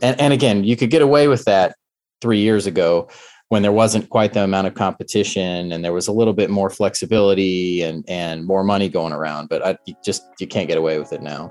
And, and again, you could get away with that three years ago when there wasn't quite the amount of competition and there was a little bit more flexibility and, and more money going around. But I, just you can't get away with it now.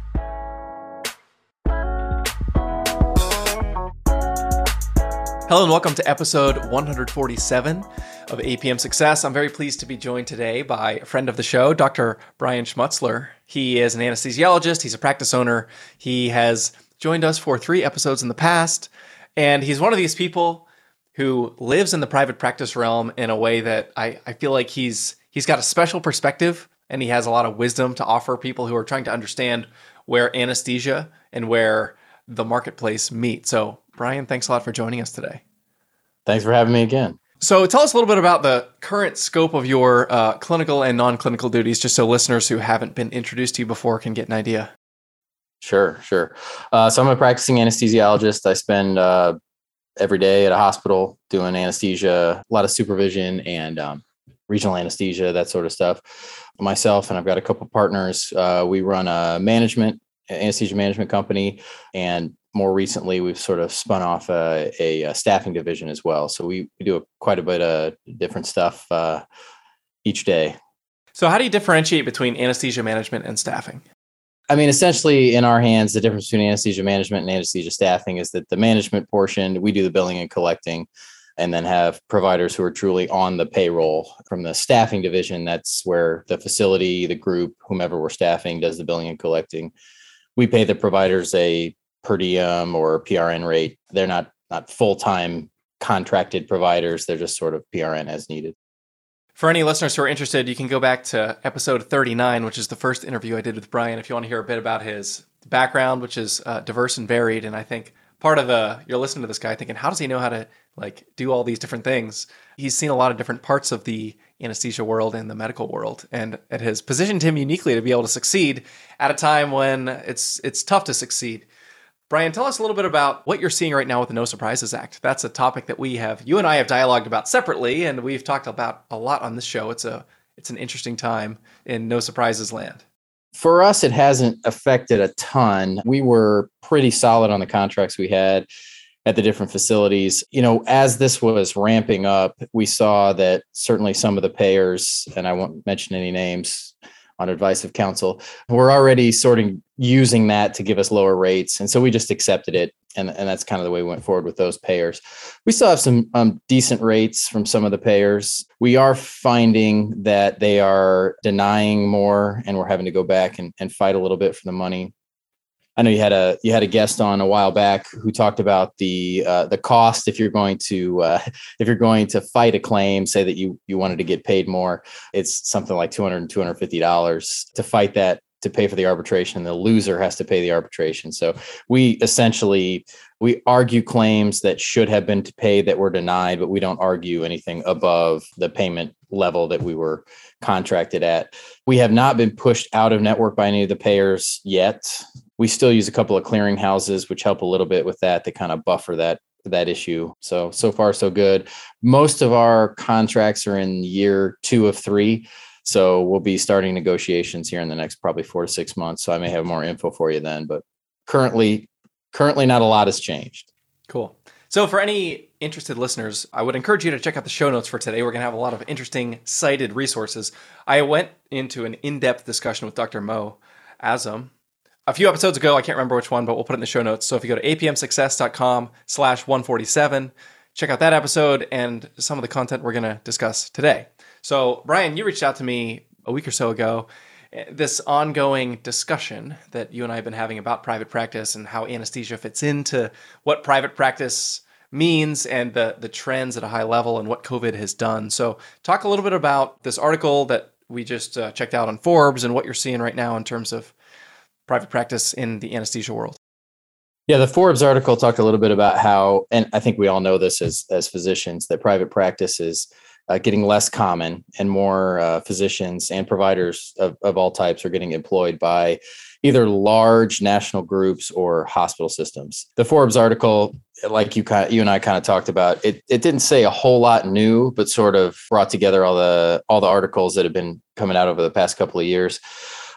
Hello, and welcome to episode 147 of APM Success. I'm very pleased to be joined today by a friend of the show, Dr. Brian Schmutzler. He is an anesthesiologist, he's a practice owner. He has joined us for three episodes in the past, and he's one of these people who lives in the private practice realm in a way that I, I feel like he's he's got a special perspective and he has a lot of wisdom to offer people who are trying to understand where anesthesia and where the marketplace meet. So, Brian, thanks a lot for joining us today. Thanks for having me again. So, tell us a little bit about the current scope of your uh, clinical and non clinical duties, just so listeners who haven't been introduced to you before can get an idea. Sure, sure. Uh, so, I'm a practicing anesthesiologist. I spend uh, every day at a hospital doing anesthesia, a lot of supervision and um, regional anesthesia, that sort of stuff. Myself and I've got a couple partners. Uh, we run a management anesthesia management company, and more recently, we've sort of spun off a, a, a staffing division as well. So we, we do a, quite a bit of different stuff uh, each day. So, how do you differentiate between anesthesia management and staffing? I mean, essentially, in our hands, the difference between anesthesia management and anesthesia staffing is that the management portion, we do the billing and collecting, and then have providers who are truly on the payroll. From the staffing division, that's where the facility, the group, whomever we're staffing, does the billing and collecting. We pay the providers a per diem or PRN rate. They're not not full time contracted providers. They're just sort of PRN as needed. For any listeners who are interested, you can go back to episode 39, which is the first interview I did with Brian. If you want to hear a bit about his background, which is uh, diverse and varied, and I think part of the you're listening to this guy thinking, how does he know how to like do all these different things? He's seen a lot of different parts of the anesthesia world and the medical world, and it has positioned him uniquely to be able to succeed at a time when it's it's tough to succeed. Brian, tell us a little bit about what you're seeing right now with the No Surprises Act. That's a topic that we have, you and I have dialogued about separately, and we've talked about a lot on this show. It's a, it's an interesting time in No Surprises land. For us, it hasn't affected a ton. We were pretty solid on the contracts we had at the different facilities. You know, as this was ramping up, we saw that certainly some of the payers, and I won't mention any names, on advice of counsel. We're already sort of using that to give us lower rates. And so we just accepted it. And, and that's kind of the way we went forward with those payers. We still have some um, decent rates from some of the payers. We are finding that they are denying more, and we're having to go back and, and fight a little bit for the money. I know you had a you had a guest on a while back who talked about the uh, the cost if you're going to uh, if you're going to fight a claim, say that you you wanted to get paid more, it's something like 200 250 dollars to fight that to pay for the arbitration. The loser has to pay the arbitration. So we essentially we argue claims that should have been to pay that were denied, but we don't argue anything above the payment level that we were contracted at. We have not been pushed out of network by any of the payers yet we still use a couple of clearinghouses, which help a little bit with that to kind of buffer that that issue. So so far so good. Most of our contracts are in year two of three. So we'll be starting negotiations here in the next probably four to six months. So I may have more info for you then. But currently, currently not a lot has changed. Cool. So for any interested listeners, I would encourage you to check out the show notes for today. We're going to have a lot of interesting cited resources. I went into an in-depth discussion with Dr. Mo Azam a few episodes ago. I can't remember which one, but we'll put it in the show notes. So if you go to apmsuccess.com slash 147, check out that episode and some of the content we're going to discuss today. So, Brian, you reached out to me a week or so ago. This ongoing discussion that you and I have been having about private practice and how anesthesia fits into what private practice means and the, the trends at a high level and what COVID has done. So, talk a little bit about this article that we just uh, checked out on Forbes and what you're seeing right now in terms of private practice in the anesthesia world. Yeah, the Forbes article talked a little bit about how, and I think we all know this as as physicians, that private practice is uh, getting less common and more uh, physicians and providers of, of all types are getting employed by either large national groups or hospital systems. The Forbes article, like you kind of, you and I kind of talked about, it it didn't say a whole lot new, but sort of brought together all the all the articles that have been coming out over the past couple of years.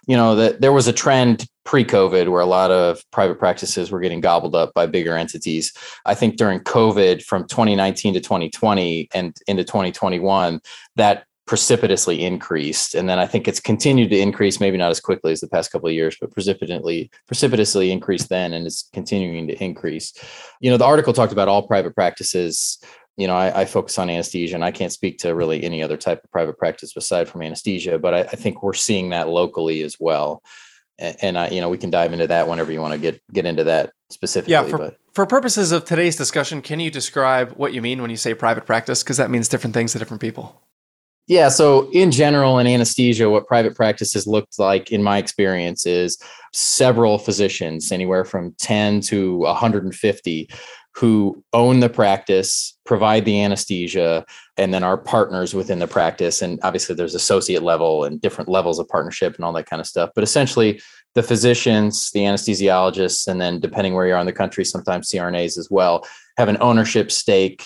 You know that there was a trend pre-COVID where a lot of private practices were getting gobbled up by bigger entities. I think during COVID from 2019 to 2020 and into 2021, that precipitously increased. And then i think it's continued to increase maybe not as quickly as the past couple of years but precipitously precipitously increased then and it's continuing to increase. You know the article talked about all private practices. You know I, I focus on anesthesia and i can't speak to really any other type of private practice aside from anesthesia but i, I think we're seeing that locally as well and, I, you know we can dive into that whenever you want to get get into that specifically yeah for, but. for purposes of today's discussion can you describe what you mean when you say private practice because that means different things to different people yeah. So, in general, in anesthesia, what private practice has looked like, in my experience, is several physicians, anywhere from 10 to 150, who own the practice, provide the anesthesia, and then are partners within the practice. And obviously, there's associate level and different levels of partnership and all that kind of stuff. But essentially, the physicians, the anesthesiologists, and then depending where you are in the country, sometimes CRNAs as well, have an ownership stake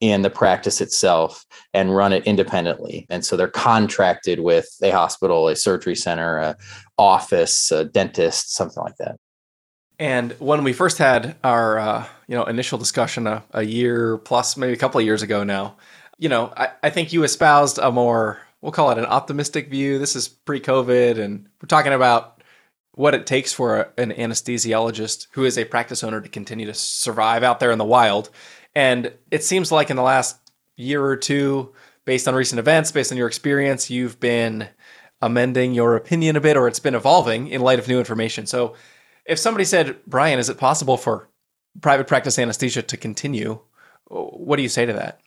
in the practice itself and run it independently. And so they're contracted with a hospital, a surgery center, a office, a dentist, something like that. And when we first had our uh, you know initial discussion a, a, year plus, maybe a couple of years ago now, you know, I, I think you espoused a more we'll call it an optimistic view. This is pre-COVID, and we're talking about what it takes for a, an anesthesiologist who is a practice owner to continue to survive out there in the wild and it seems like in the last year or two, based on recent events, based on your experience, you've been amending your opinion a bit or it's been evolving in light of new information. So if somebody said, Brian, is it possible for private practice anesthesia to continue? What do you say to that?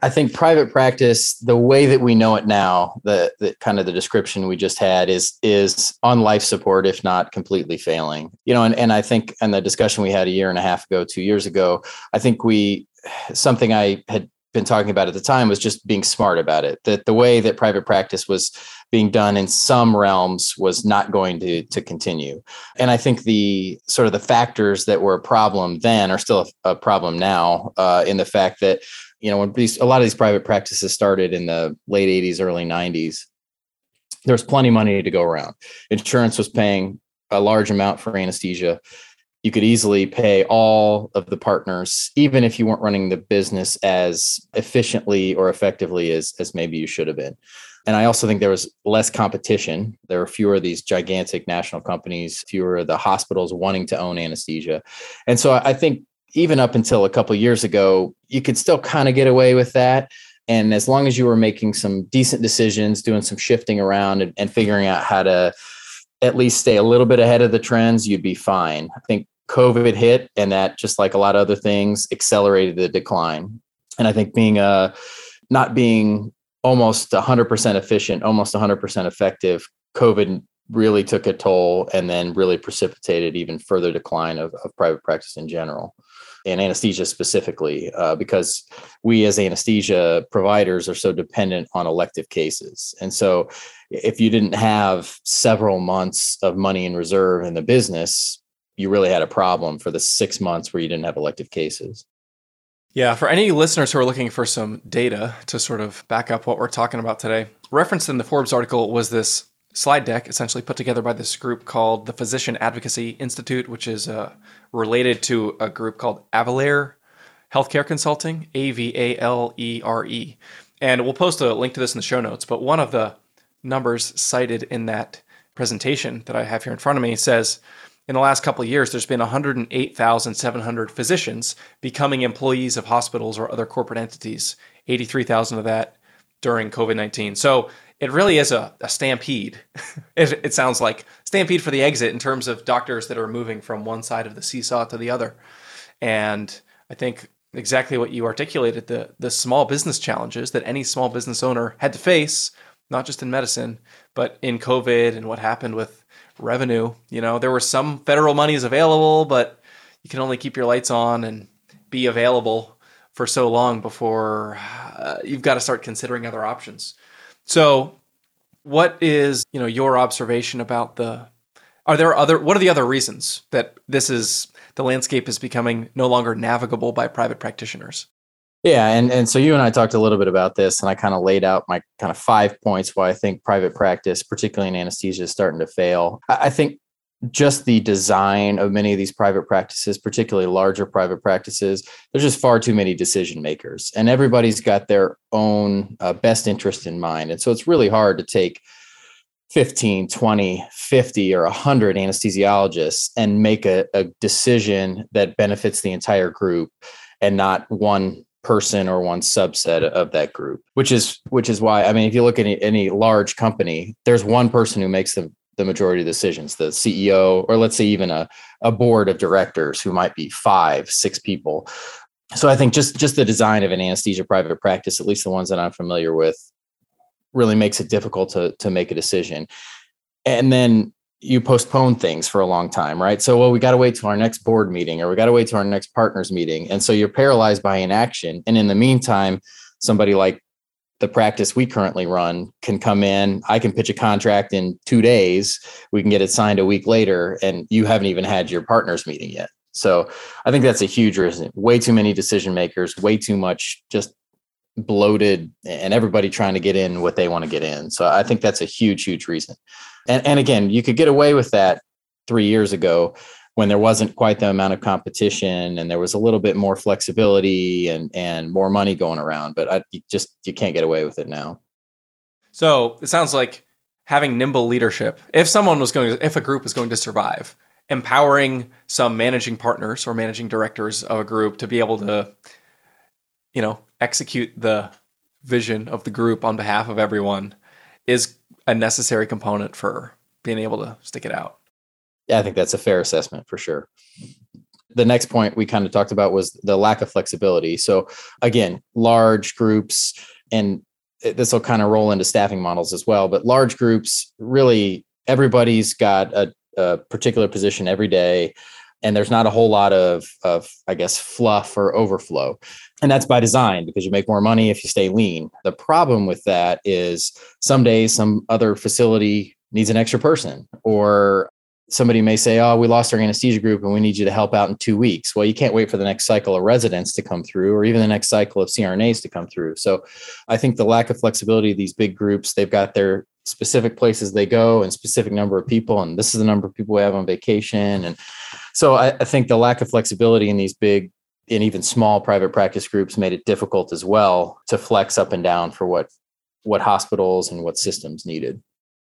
I think private practice, the way that we know it now, the, the kind of the description we just had is is on life support, if not completely failing. You know, and, and I think in the discussion we had a year and a half ago, two years ago, I think we something I had been talking about at the time was just being smart about it. That the way that private practice was being done in some realms was not going to to continue. And I think the sort of the factors that were a problem then are still a, a problem now. Uh, in the fact that you know when these a lot of these private practices started in the late 80s early 90s there was plenty of money to go around insurance was paying a large amount for anesthesia you could easily pay all of the partners even if you weren't running the business as efficiently or effectively as as maybe you should have been and i also think there was less competition there were fewer of these gigantic national companies fewer of the hospitals wanting to own anesthesia and so i think even up until a couple years ago, you could still kind of get away with that. And as long as you were making some decent decisions, doing some shifting around and, and figuring out how to at least stay a little bit ahead of the trends, you'd be fine. I think COVID hit and that just like a lot of other things accelerated the decline. And I think being a uh, not being almost 100% efficient, almost 100% effective, COVID really took a toll and then really precipitated even further decline of, of private practice in general and anesthesia specifically, uh, because we as anesthesia providers are so dependent on elective cases. And so, if you didn't have several months of money in reserve in the business, you really had a problem for the six months where you didn't have elective cases. Yeah, for any listeners who are looking for some data to sort of back up what we're talking about today, referenced in the Forbes article was this slide deck essentially put together by this group called the Physician Advocacy Institute, which is uh, related to a group called Avalere Healthcare Consulting, A V A L E R E. And we'll post a link to this in the show notes. But one of the numbers cited in that presentation that I have here in front of me says in the last couple of years, there's been 108,700 physicians becoming employees of hospitals or other corporate entities, 83,000 of that during COVID 19. So it really is a, a stampede. it, it, sounds like stampede for the exit in terms of doctors that are moving from one side of the seesaw to the other. And I think exactly what you articulated the the small business challenges that any small business owner had to face, not just in medicine, but in COVID and what happened with revenue. You know, there were some federal monies available, but you can only keep your lights on and be available for so long before uh, you've got to start considering other options. So, what is you know your observation about the? Are there other? What are the other reasons that this is the landscape is becoming no longer navigable by private practitioners? Yeah, and and so you and I talked a little bit about this, and I kind of laid out my kind of five points why I think private practice, particularly in anesthesia, is starting to fail. I think just the design of many of these private practices, particularly larger private practices, there's just far too many decision makers, and everybody's got their own uh, best interest in mind. And so it's really hard to take 15, 20, 50, or 100 anesthesiologists and make a, a decision that benefits the entire group and not one person or one subset of that group which is which is why i mean if you look at any, any large company there's one person who makes the the majority of decisions the ceo or let's say even a, a board of directors who might be five six people. So i think just just the design of an anesthesia private practice at least the ones that i'm familiar with really makes it difficult to to make a decision. And then you postpone things for a long time right so well we got to wait till our next board meeting or we got to wait till our next partners meeting and so you're paralyzed by inaction and in the meantime somebody like the practice we currently run can come in. I can pitch a contract in two days. We can get it signed a week later, and you haven't even had your partners meeting yet. So I think that's a huge reason. Way too many decision makers, way too much just bloated, and everybody trying to get in what they want to get in. So I think that's a huge, huge reason. And and again, you could get away with that three years ago when there wasn't quite the amount of competition and there was a little bit more flexibility and and more money going around but I you just you can't get away with it now. So it sounds like having nimble leadership if someone was going to, if a group was going to survive empowering some managing partners or managing directors of a group to be able to you know execute the vision of the group on behalf of everyone is a necessary component for being able to stick it out yeah, I think that's a fair assessment for sure. The next point we kind of talked about was the lack of flexibility. So again, large groups and this will kind of roll into staffing models as well, but large groups really everybody's got a, a particular position every day and there's not a whole lot of of i guess fluff or overflow and that's by design because you make more money if you stay lean the problem with that is some days some other facility needs an extra person or somebody may say, Oh, we lost our anesthesia group and we need you to help out in two weeks. Well, you can't wait for the next cycle of residents to come through or even the next cycle of CRNAs to come through. So I think the lack of flexibility of these big groups, they've got their specific places they go and specific number of people. And this is the number of people we have on vacation. And so I, I think the lack of flexibility in these big and even small private practice groups made it difficult as well to flex up and down for what what hospitals and what systems needed.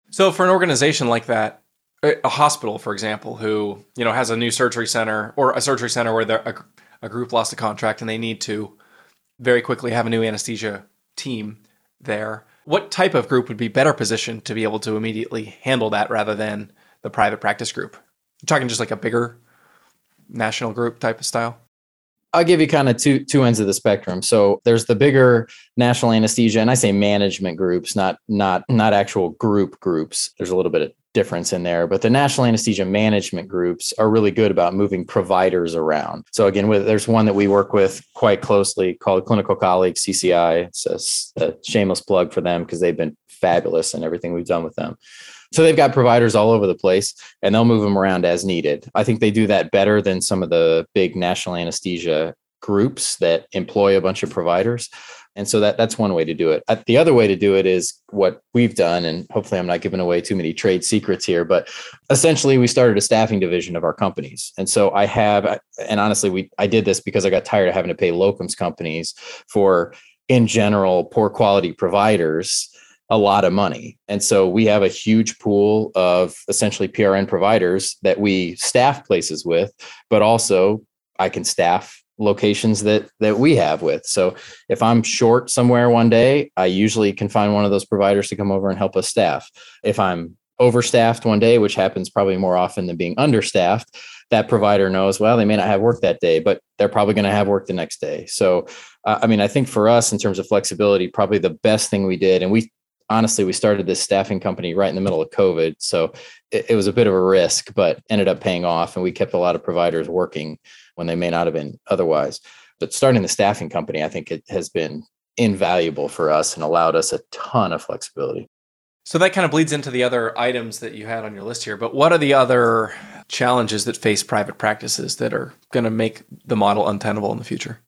So for an organization like that, a hospital, for example, who you know has a new surgery center or a surgery center where a, a group lost a contract and they need to very quickly have a new anesthesia team there. What type of group would be better positioned to be able to immediately handle that rather than the private practice group? You're talking just like a bigger national group type of style. I'll give you kind of two two ends of the spectrum. So there's the bigger national anesthesia, and I say management groups, not not not actual group groups. There's a little bit of difference in there, but the national anesthesia management groups are really good about moving providers around. So again, with, there's one that we work with quite closely called Clinical Colleagues CCI. It's a, a shameless plug for them because they've been fabulous in everything we've done with them. So they've got providers all over the place and they'll move them around as needed. I think they do that better than some of the big national anesthesia groups that employ a bunch of providers. And so that that's one way to do it. Uh, the other way to do it is what we've done, and hopefully I'm not giving away too many trade secrets here, but essentially we started a staffing division of our companies. And so I have, and honestly, we I did this because I got tired of having to pay locums companies for in general poor quality providers a lot of money. And so we have a huge pool of essentially PRN providers that we staff places with, but also I can staff locations that that we have with. So if I'm short somewhere one day, I usually can find one of those providers to come over and help us staff. If I'm overstaffed one day, which happens probably more often than being understaffed, that provider knows, well, they may not have work that day, but they're probably going to have work the next day. So, uh, I mean, I think for us in terms of flexibility, probably the best thing we did, and we honestly, we started this staffing company right in the middle of COVID. So it, it was a bit of a risk, but ended up paying off. And we kept a lot of providers working when they may not have been otherwise. But starting the staffing company, I think it has been invaluable for us and allowed us a ton of flexibility. So that kind of bleeds into the other items that you had on your list here. But what are the other challenges that face private practices that are going to make the model untenable in the future?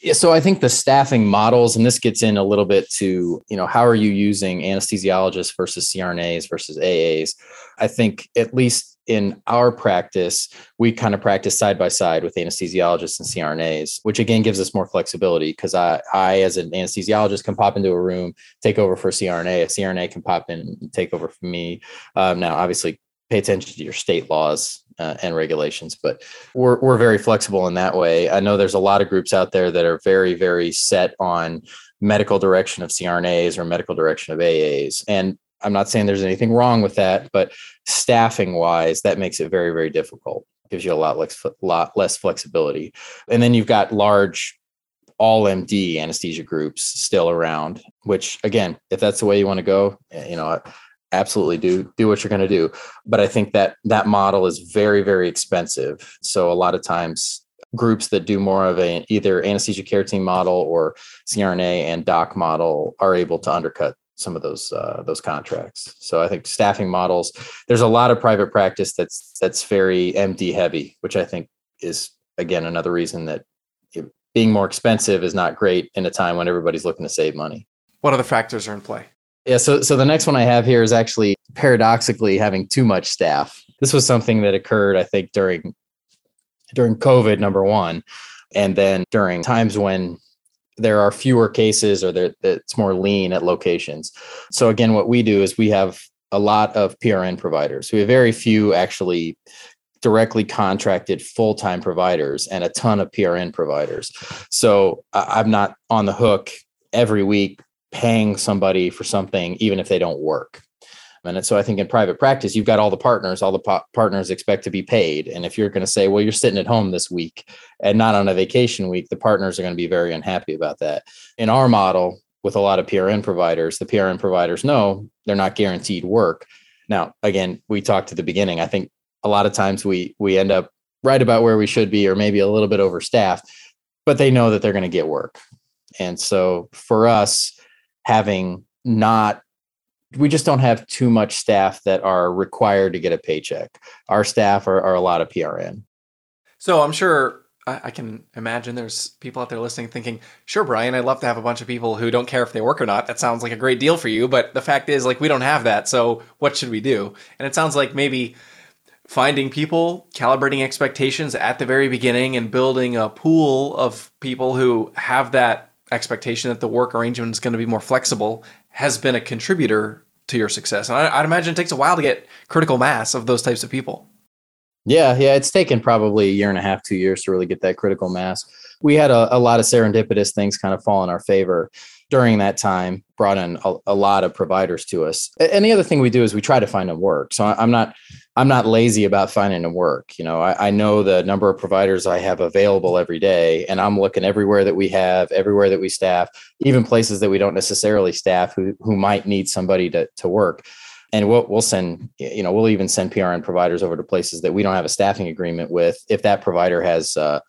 Yeah, so I think the staffing models, and this gets in a little bit to, you know, how are you using anesthesiologists versus CRNAs versus AAs? I think at least in our practice, we kind of practice side by side with anesthesiologists and CRNAs, which again gives us more flexibility because I, I, as an anesthesiologist, can pop into a room, take over for a CRNA. A CRNA can pop in and take over for me. Um, now, obviously, pay attention to your state laws uh, and regulations, but we're we're very flexible in that way. I know there's a lot of groups out there that are very very set on medical direction of CRNAs or medical direction of AAs, and I'm not saying there's anything wrong with that, but staffing wise, that makes it very very difficult. Gives you a lot less lot less flexibility, and then you've got large all MD anesthesia groups still around. Which again, if that's the way you want to go, eh, you know absolutely do do what you're going to do. But i think that that model is very very expensive. So a lot of times groups that do more of a either anesthesia care team model or crna and doc model are able to undercut some of those uh, those contracts. So i think staffing models there's a lot of private practice that's that's very md heavy which i think is again another reason that being more expensive is not great in a time when everybody's looking to save money. What other factors are in play yeah, so so the next one I have here is actually paradoxically having too much staff. This was something that occurred, I think, during during COVID, number one, and then during times when there are fewer cases or it's more lean at locations. So again, what we do is we have a lot of PRN providers. We have very few actually directly contracted full-time providers and a ton of PRN providers. So I'm not on the hook every week paying somebody for something even if they don't work. And so i think in private practice you've got all the partners all the po- partners expect to be paid. And if you're going to say well you're sitting at home this week and not on a vacation week the partners are going to be very unhappy about that. In our model with a lot of prn providers the prn providers know they're not guaranteed work. Now again we talked at the beginning i think a lot of times we we end up right about where we should be or maybe a little bit overstaffed but they know that they're going to get work. And so for us having not we just don't have too much staff that are required to get a paycheck. Our staff are, are a lot of PRN. So I'm sure I, can imagine there's people out there listening thinking, sure, Brian, I'd love to have a bunch of people who don't care if they work or not. That sounds like a great deal for you. But the fact is, like, we don't have that. So what should we do? And it sounds like maybe finding people, calibrating expectations at the very beginning, and building a pool of people who have that expectation that the work arrangement is going to be more flexible has been a contributor to your success. And I, would imagine it takes a while to get critical mass of those types of people. Yeah, yeah, it's taken probably a year and a half, two years to really get that critical mass. We had a, a lot of serendipitous things kind of fall in our favor during that time brought in a, a, lot of providers to us. And the other thing we do is we try to find them work. So i'm not i'm not lazy about finding them work. You know I, I, know the number of providers i have available every day and i'm looking everywhere that we have everywhere that we staff even places that we don't necessarily staff who, who might need somebody to, to work. And we'll, we'll send you know we'll even send prn providers over to places that we don't have a staffing agreement with if that provider has uh,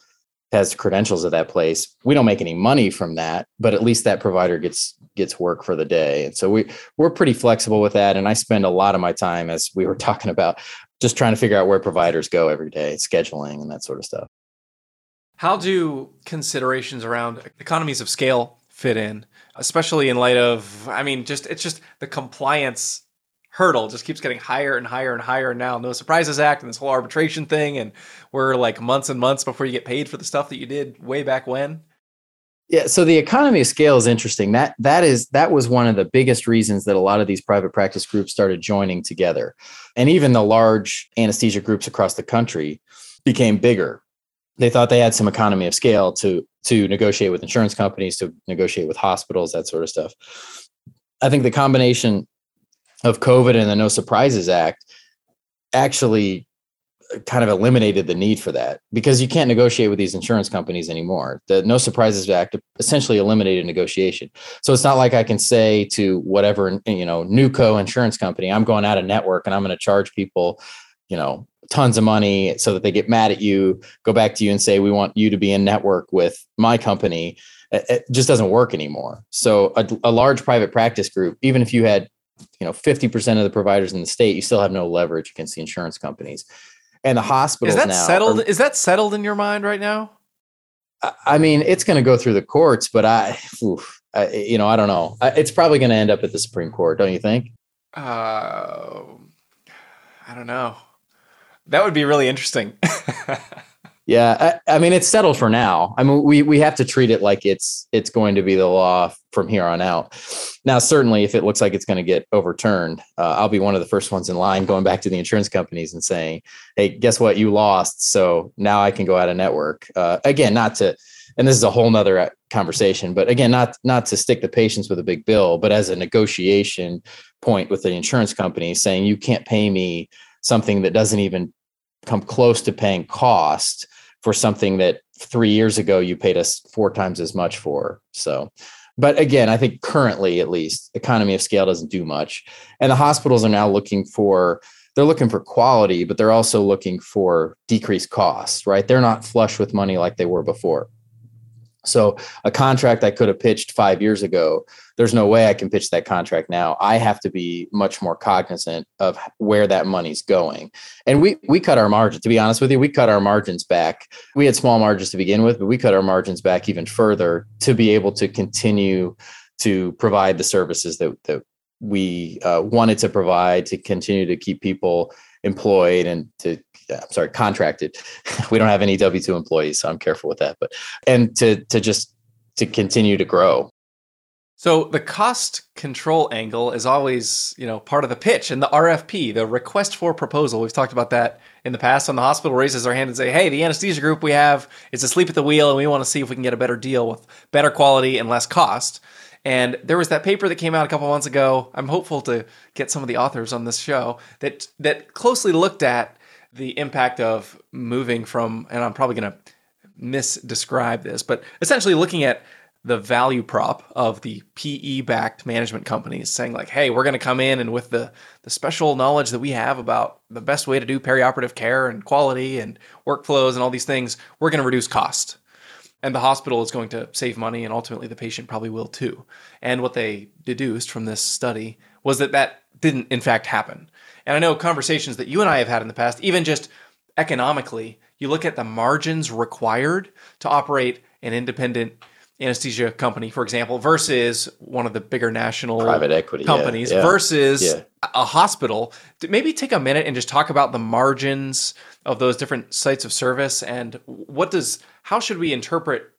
has credentials at that place we don't make any money from that but at least that provider gets gets work for the day. And so we we're pretty flexible with that. And i spend a lot of my time as we were talking about just trying to figure out where providers go every day scheduling and that sort of stuff. How do considerations around economies of scale fit in especially in light of i mean just it's just the compliance hurdle. Just keeps getting higher and higher and higher. Now no surprises act and this whole arbitration thing and we're like months and months before you get paid for the stuff that you did way back when. Yeah so the economy of scale is interesting. That that is that was one of the biggest reasons that a lot of these private practice groups started joining together. And even the large anesthesia groups across the country became bigger. They thought they had some economy of scale to to negotiate with insurance companies to negotiate with hospitals that sort of stuff. I think the combination of COVID and the No Surprises Act actually uh, kind of eliminated the need for that because you can't negotiate with these insurance companies anymore. The No Surprises Act essentially eliminated negotiation. So it's not like I can say to whatever, you know, Newco insurance company, I'm going out of network and I'm going to charge people, you know, tons of money so that they get mad at you, go back to you and say, we want you to be in network with my company. It just doesn't work anymore. So a, a large private practice group, even if you had, you know, 50% of the providers in the state, you still have no leverage against the insurance companies. And the hospitals is that settled? are- is that settled in your mind right now? I- I mean, it's going to go through the courts, but I, oof, I, you know, I don't know. It's probably going to end up at the Supreme Court, don't you think? Uh, I don't know. That would be really interesting. Yeah, I, I mean, it's settled for now. I mean, we we have to treat it like it's it's going to be the law from here on out. Now, certainly, if it looks like it's going to get overturned, uh, I'll be one of the first ones in line going back to the insurance companies and saying, "Hey, guess what? You lost, so now I can go out of network." Uh, again, not to, and this is a whole nother uh, conversation, but again, not not to stick the patients with a big bill, but as a negotiation point with the insurance company, saying you can't pay me something that doesn't even come close to paying cost for something that three years ago you paid us four times as much for. So, but again, I think currently, at least, economy of scale doesn't do much, and the hospitals are now looking for they're looking for quality, but they're also looking for decreased costs. Right? They're not flush with money like they were before. So a contract I could have pitched five years ago, there's no way I can pitch that contract now. I have to be much more cognizant of where that money's going. And we we cut our margin. To be honest with you, we cut our margins back. We had small margins to begin with, but we cut our margins back even further to be able to continue to provide the services that that we uh, wanted to provide to continue to keep people employed and to Uh, I'm sorry, contracted. We don't have any W two employees, so I'm careful with that. But and to to just to continue to grow. So the cost control angle is always, you know, part of the pitch and the RFP, the request for proposal. We've talked about that in the past. When the hospital raises their hand and say, "Hey, the anesthesia group we have is asleep at the wheel, and we want to see if we can get a better deal with better quality and less cost." And there was that paper that came out a couple months ago. I'm hopeful to get some of the authors on this show that that closely looked at the impact of moving from, and I'm probably going to misdescribe this, but essentially looking at the value prop of the PE backed management companies saying like, hey, we're going to come in and with the the special knowledge that we have about the best way to do perioperative care and quality and workflows and all these things, we're going to reduce cost. And the hospital is going to save money and ultimately the patient probably will too. And what they deduced from this study was that that didn't in fact happen. And I know conversations that you and I have had in the past, even just economically, you look at the margins required to operate an independent anesthesia company, for example, versus one of the bigger national Private equity yeah, companies yeah. versus Yeah. a hospital. Maybe take a minute and just talk about the margins of those different sites of service and what does how should we interpret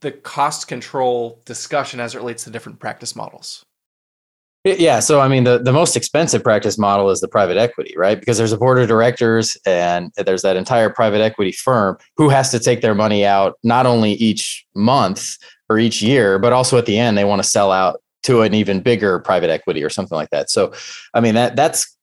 the cost control discussion as it relates to different practice models? Yeah. So, I mean, the, the most expensive practice model is the private equity, right? Because there's a board of directors and there's that entire private equity firm who has to take their money out not only each month or each year, but also at the end, they want to sell out to an even bigger private equity or something like that. So, I mean, that that's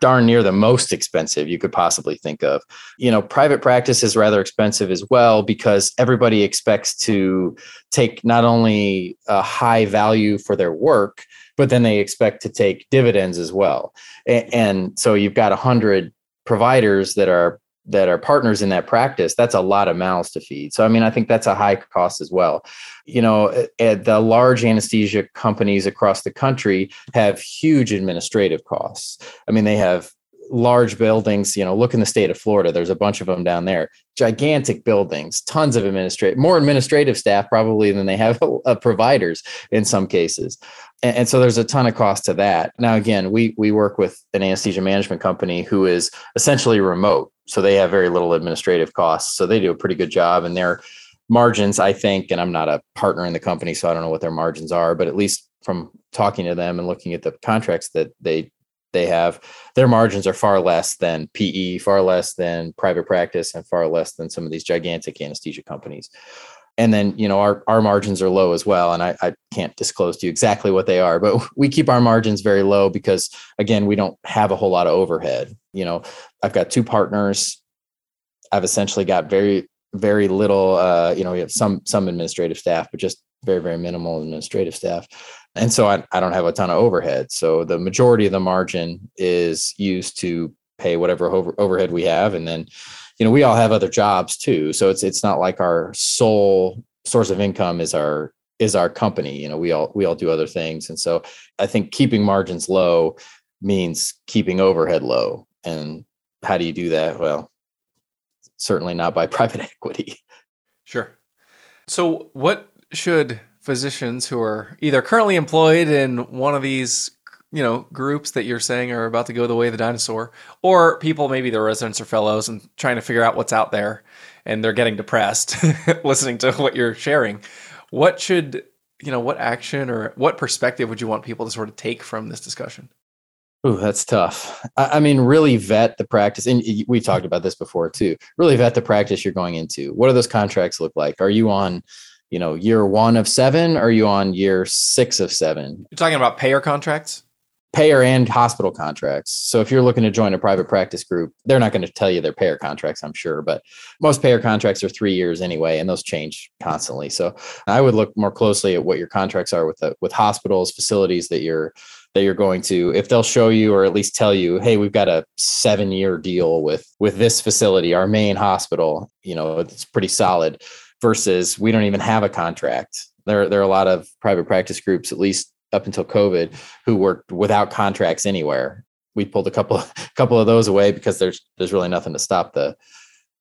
darn near the most expensive you could possibly think of. You know, private practice is rather expensive as well because everybody expects to take not only a high value for their work, but then they expect to take dividends as well. A- And so you've got a hundred providers that are that are partners in that practice. That's a lot of mouths to feed. So I mean, I think that's a high cost as well. You know, the large anesthesia companies across the country have huge administrative costs. I mean, they have large buildings you know look in the state of florida there's a bunch of them down there. Gigantic buildings tons of administrative more administrative staff probably than they have uh, providers in some cases. And, and so there's a ton of cost to that. Now again we we work with an anesthesia management company who is essentially remote so they have very little administrative costs so they do a pretty good job and their margins i think and i'm not a partner in the company so i don't know what their margins are but at least from talking to them and looking at the contracts that they they have their margins are far less than PE, far less than private practice, and far less than some of these gigantic anesthesia companies. And then, you know, our, our margins are low as well. And I, I can't disclose to you exactly what they are, but we keep our margins very low because, again, we don't have a whole lot of overhead. You know, I've got two partners. I've essentially got very, very little, uh, you know, we have some, some administrative staff, but just very, very minimal administrative staff and so I, I don't have a ton of overhead so the majority of the margin is used to pay whatever over, overhead we have, and then you know we all have other jobs too. So it's it's not like our sole source of income is our is our company. You know, we all we all do other things, and so I think keeping margins low means keeping overhead low. And how do you do that? Well, certainly not by private equity. Sure. So, what should physicians who are either currently employed in one of these you know groups that you're saying are about to go the way of the dinosaur or people maybe they're residents or fellows and trying to figure out what's out there and they're getting depressed listening to what you're sharing what should you know what action or what perspective would you want people to sort of take from this discussion Ooh, that's tough. I, mean, really vet the practice. And we talked about this before too. Really vet the practice you're going into. What do those contracts look like? Are you on, you know, year one of seven? Are you on year six of seven? You're talking about payer contracts? Payer and hospital contracts. So if you're looking to join a private practice group, they're not going to tell you their payer contracts, I'm sure, but most payer contracts are three years anyway, and those change constantly. So I would look more closely at what your contracts are with the with hospitals, facilities that you're that you're going to if they'll show you or at least tell you hey we've got a seven year deal with with this facility our main hospital you know it's pretty solid versus we don't even have a contract. There there are a lot of private practice groups at least up until covid who worked without contracts anywhere. We pulled a couple a couple of those away because there's there's really nothing to stop the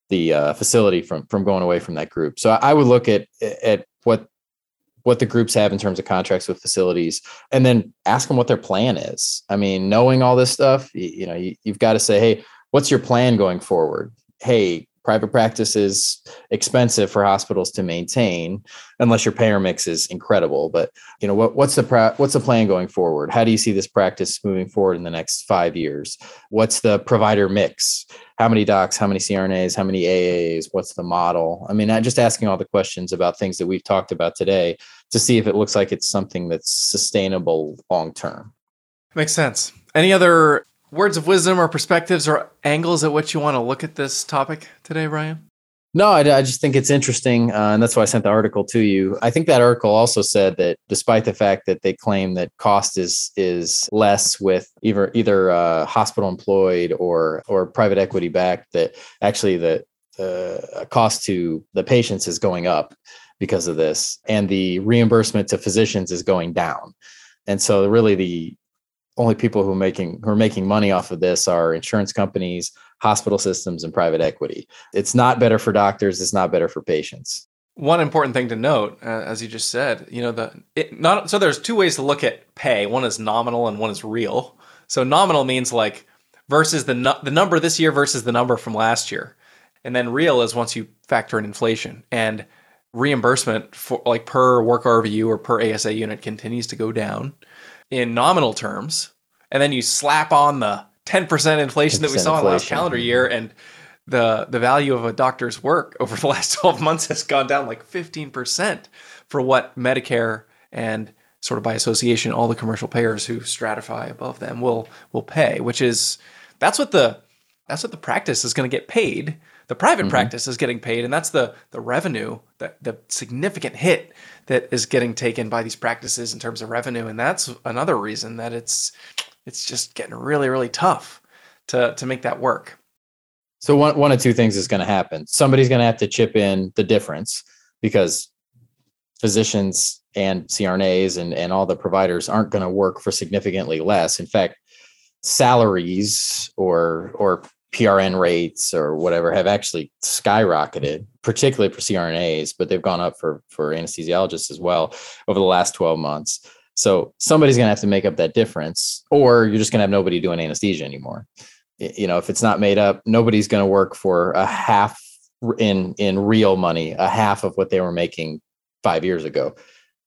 the uh, facility from from going away from that group. So i would look at at what what the groups have in terms of contracts with facilities and then ask them what their plan is. I mean knowing all this stuff you, you know you, you've got to say hey what's your plan going forward? Hey private practice is expensive for hospitals to maintain unless your payer mix is incredible but you know what, what's the pra- what's the plan going forward? How do you see this practice moving forward in the next five years? What's the provider mix? How many docs how many crnas how many aas what's the model? I mean not just asking all the questions about things that we've talked about today to see if it looks like it's something that's sustainable long term. Makes sense. Any other words of wisdom or perspectives or angles at which you want to look at this topic today, Brian? No, I, I just think it's interesting, uh, and that's why I sent the article to you. I think that article also said that despite the fact that they claim that cost is is less with either either uh, hospital employed or or private equity backed, that actually the the cost to the patients is going up because of this, and the reimbursement to physicians is going down. And so, really, the only people who are making who are making money off of this are insurance companies, hospital systems, and private equity. It's not better for doctors. It's not better for patients. One important thing to note, uh, as you just said, you know the it, not so there's two ways to look at pay. One is nominal and one is real. So nominal means like versus the the number this year versus the number from last year, and then real is once you factor in inflation and reimbursement for like per work RVU or per ASA unit continues to go down in nominal terms, and then you slap on the 10% inflation 10% that we saw inflation. last calendar year, and the the value of a doctor's work over the last 12 months has gone down like 15% for what Medicare and sort of by association all the commercial payers who stratify above them will will pay, which is that's what the that's what the practice is going to get paid. The private mm-hmm. practice is getting paid, and that's the the revenue, the the significant hit that is getting taken by these practices in terms of revenue, and that's another reason that it's it's just getting really really tough to to make that work. So one one of two things is going to happen. Somebody's going to have to chip in the difference because physicians and CRNAs and, and all the providers aren't going to work for significantly less. In fact, salaries or or PRN rates or whatever have actually skyrocketed, particularly for CRNAs, but they've gone up for for anesthesiologists as well over the last 12 months. So somebody's going to have to make up that difference, or you're just going to have nobody doing anesthesia anymore. You know, if it's not made up, nobody's going to work for a half in in real money, a half of what they were making five years ago.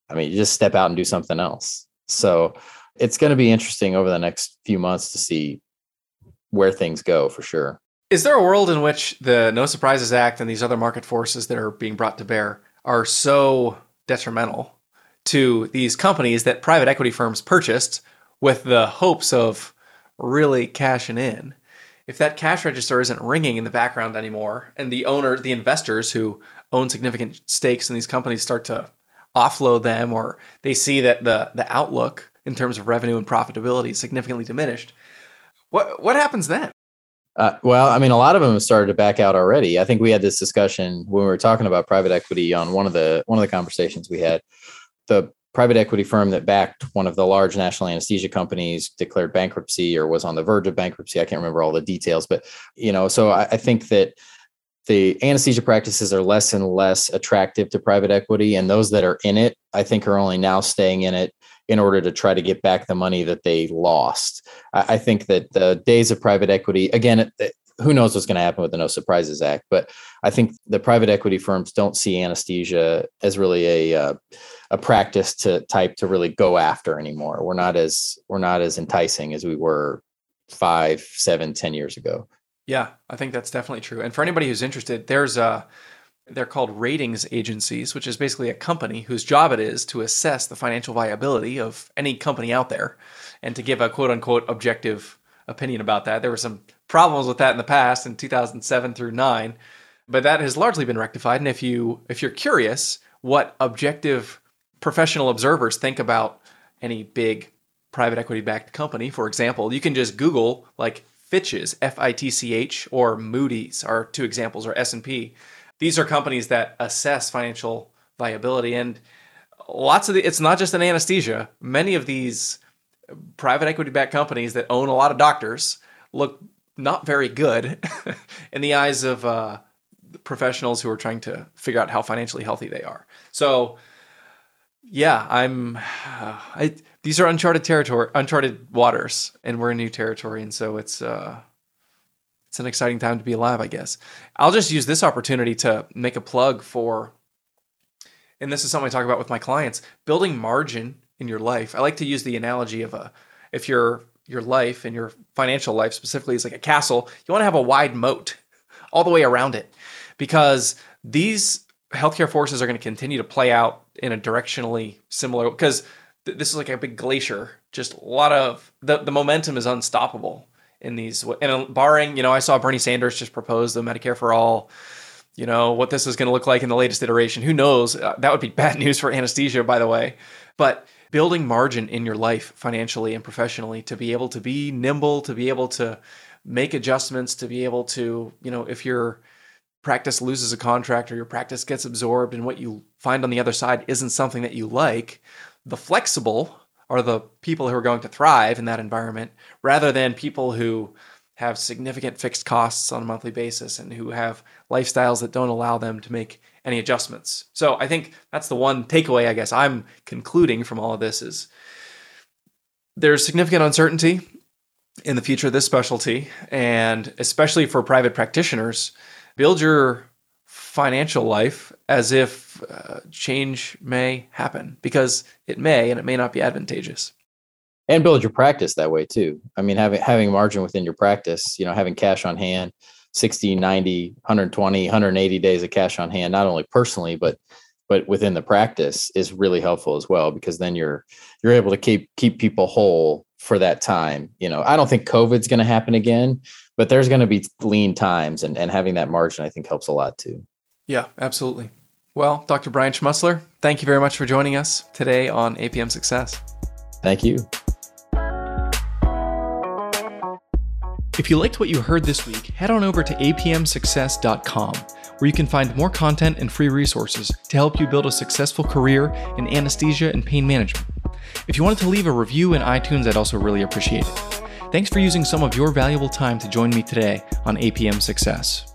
I mean, you just step out and do something else. So it's going to be interesting over the next few months to see where things go for sure. Is there a world in which the No Surprises Act and these other market forces that are being brought to bear are so detrimental to these companies that private equity firms purchased with the hopes of really cashing in? If that cash register isn't ringing in the background anymore, and the owner, the investors who own significant stakes in these companies start to offload them, or they see that the the outlook in terms of revenue and profitability is significantly diminished, what what happens then? Uh, well, I mean, a lot of them have started to back out already. I think we had this discussion when we were talking about private equity on one of the one of the conversations we had. The private equity firm that backed one of the large national anesthesia companies declared bankruptcy or was on the verge of bankruptcy. I can't remember all the details, but you know, so I, I think that the anesthesia practices are less and less attractive to private equity, and those that are in it, I think, are only now staying in it in order to try to get back the money that they lost. I, I think that the days of private equity, again, who knows what's going to happen with the No Surprises Act, but I think the private equity firms don't see anesthesia as really a uh, a practice to type to really go after anymore. We're not as we're not as enticing as we were five, seven, ten years ago. Yeah, I think that's definitely true. And for anybody who's interested, there's a they're called ratings agencies, which is basically a company whose job it is to assess the financial viability of any company out there and to give a quote unquote objective opinion about that. There were some problems with that in the past in 2007 through 9, but that has largely been rectified and if you if you're curious what objective professional observers think about any big private equity backed company, for example, you can just google like Fitch's, F I T C H or Moody's are two examples or S&P these are companies that assess financial viability and lots of the it's not just an anesthesia. Many of these private equity backed companies that own a lot of doctors look not very good in the eyes of uh, professionals who are trying to figure out how financially healthy they are. So yeah i'm uh, I, these are uncharted territory uncharted waters and we're in new territory and so it's uh it's an exciting time to be alive, I guess. I'll just use this opportunity to make a plug for, and this is something I talk about with my clients, building margin in your life. I like to use the analogy of a, if your your life and your financial life specifically is like a castle, you want to have a wide moat all the way around it, because these healthcare forces are going to continue to play out in a directionally similar. Because th- this is like a big glacier, just a lot of the the momentum is unstoppable in these and barring you know i saw bernie sanders just propose the medicare for all you know what this is going to look like in the latest iteration who knows? Uh, that would be bad news for anesthesia by the way. But building margin in your life financially and professionally to be able to be nimble to be able to make adjustments to be able to you know if your practice loses a contract or your practice gets absorbed and what you find on the other side isn't something that you like the flexible are the people who are going to thrive in that environment rather than people who have significant fixed costs on a monthly basis and who have lifestyles that don't allow them to make any adjustments. So I think that's the one takeaway I guess I'm concluding from all of this is there's significant uncertainty in the future of this specialty and especially for private practitioners build your financial life as if uh, change may happen because it may and it may not be advantageous. And build your practice that way too. I mean having having margin within your practice you know having cash on hand 60 90 120 180 days of cash on hand not only personally but but within the practice is really helpful as well because then you're you're able to keep keep people whole for that time you know. I don't think covid's going to happen again but there's going to be lean times and, and having that margin i think helps a lot too yeah, absolutely. Well, Dr. Brian Schmutzler, thank you very much for joining us today on APM Success. Thank you. If you liked what you heard this week, head on over to apmsuccess.com, where you can find more content and free resources to help you build a successful career in anesthesia and pain management. If you wanted to leave a review in iTunes, I'd also really appreciate it. Thanks for using some of your valuable time to join me today on APM Success.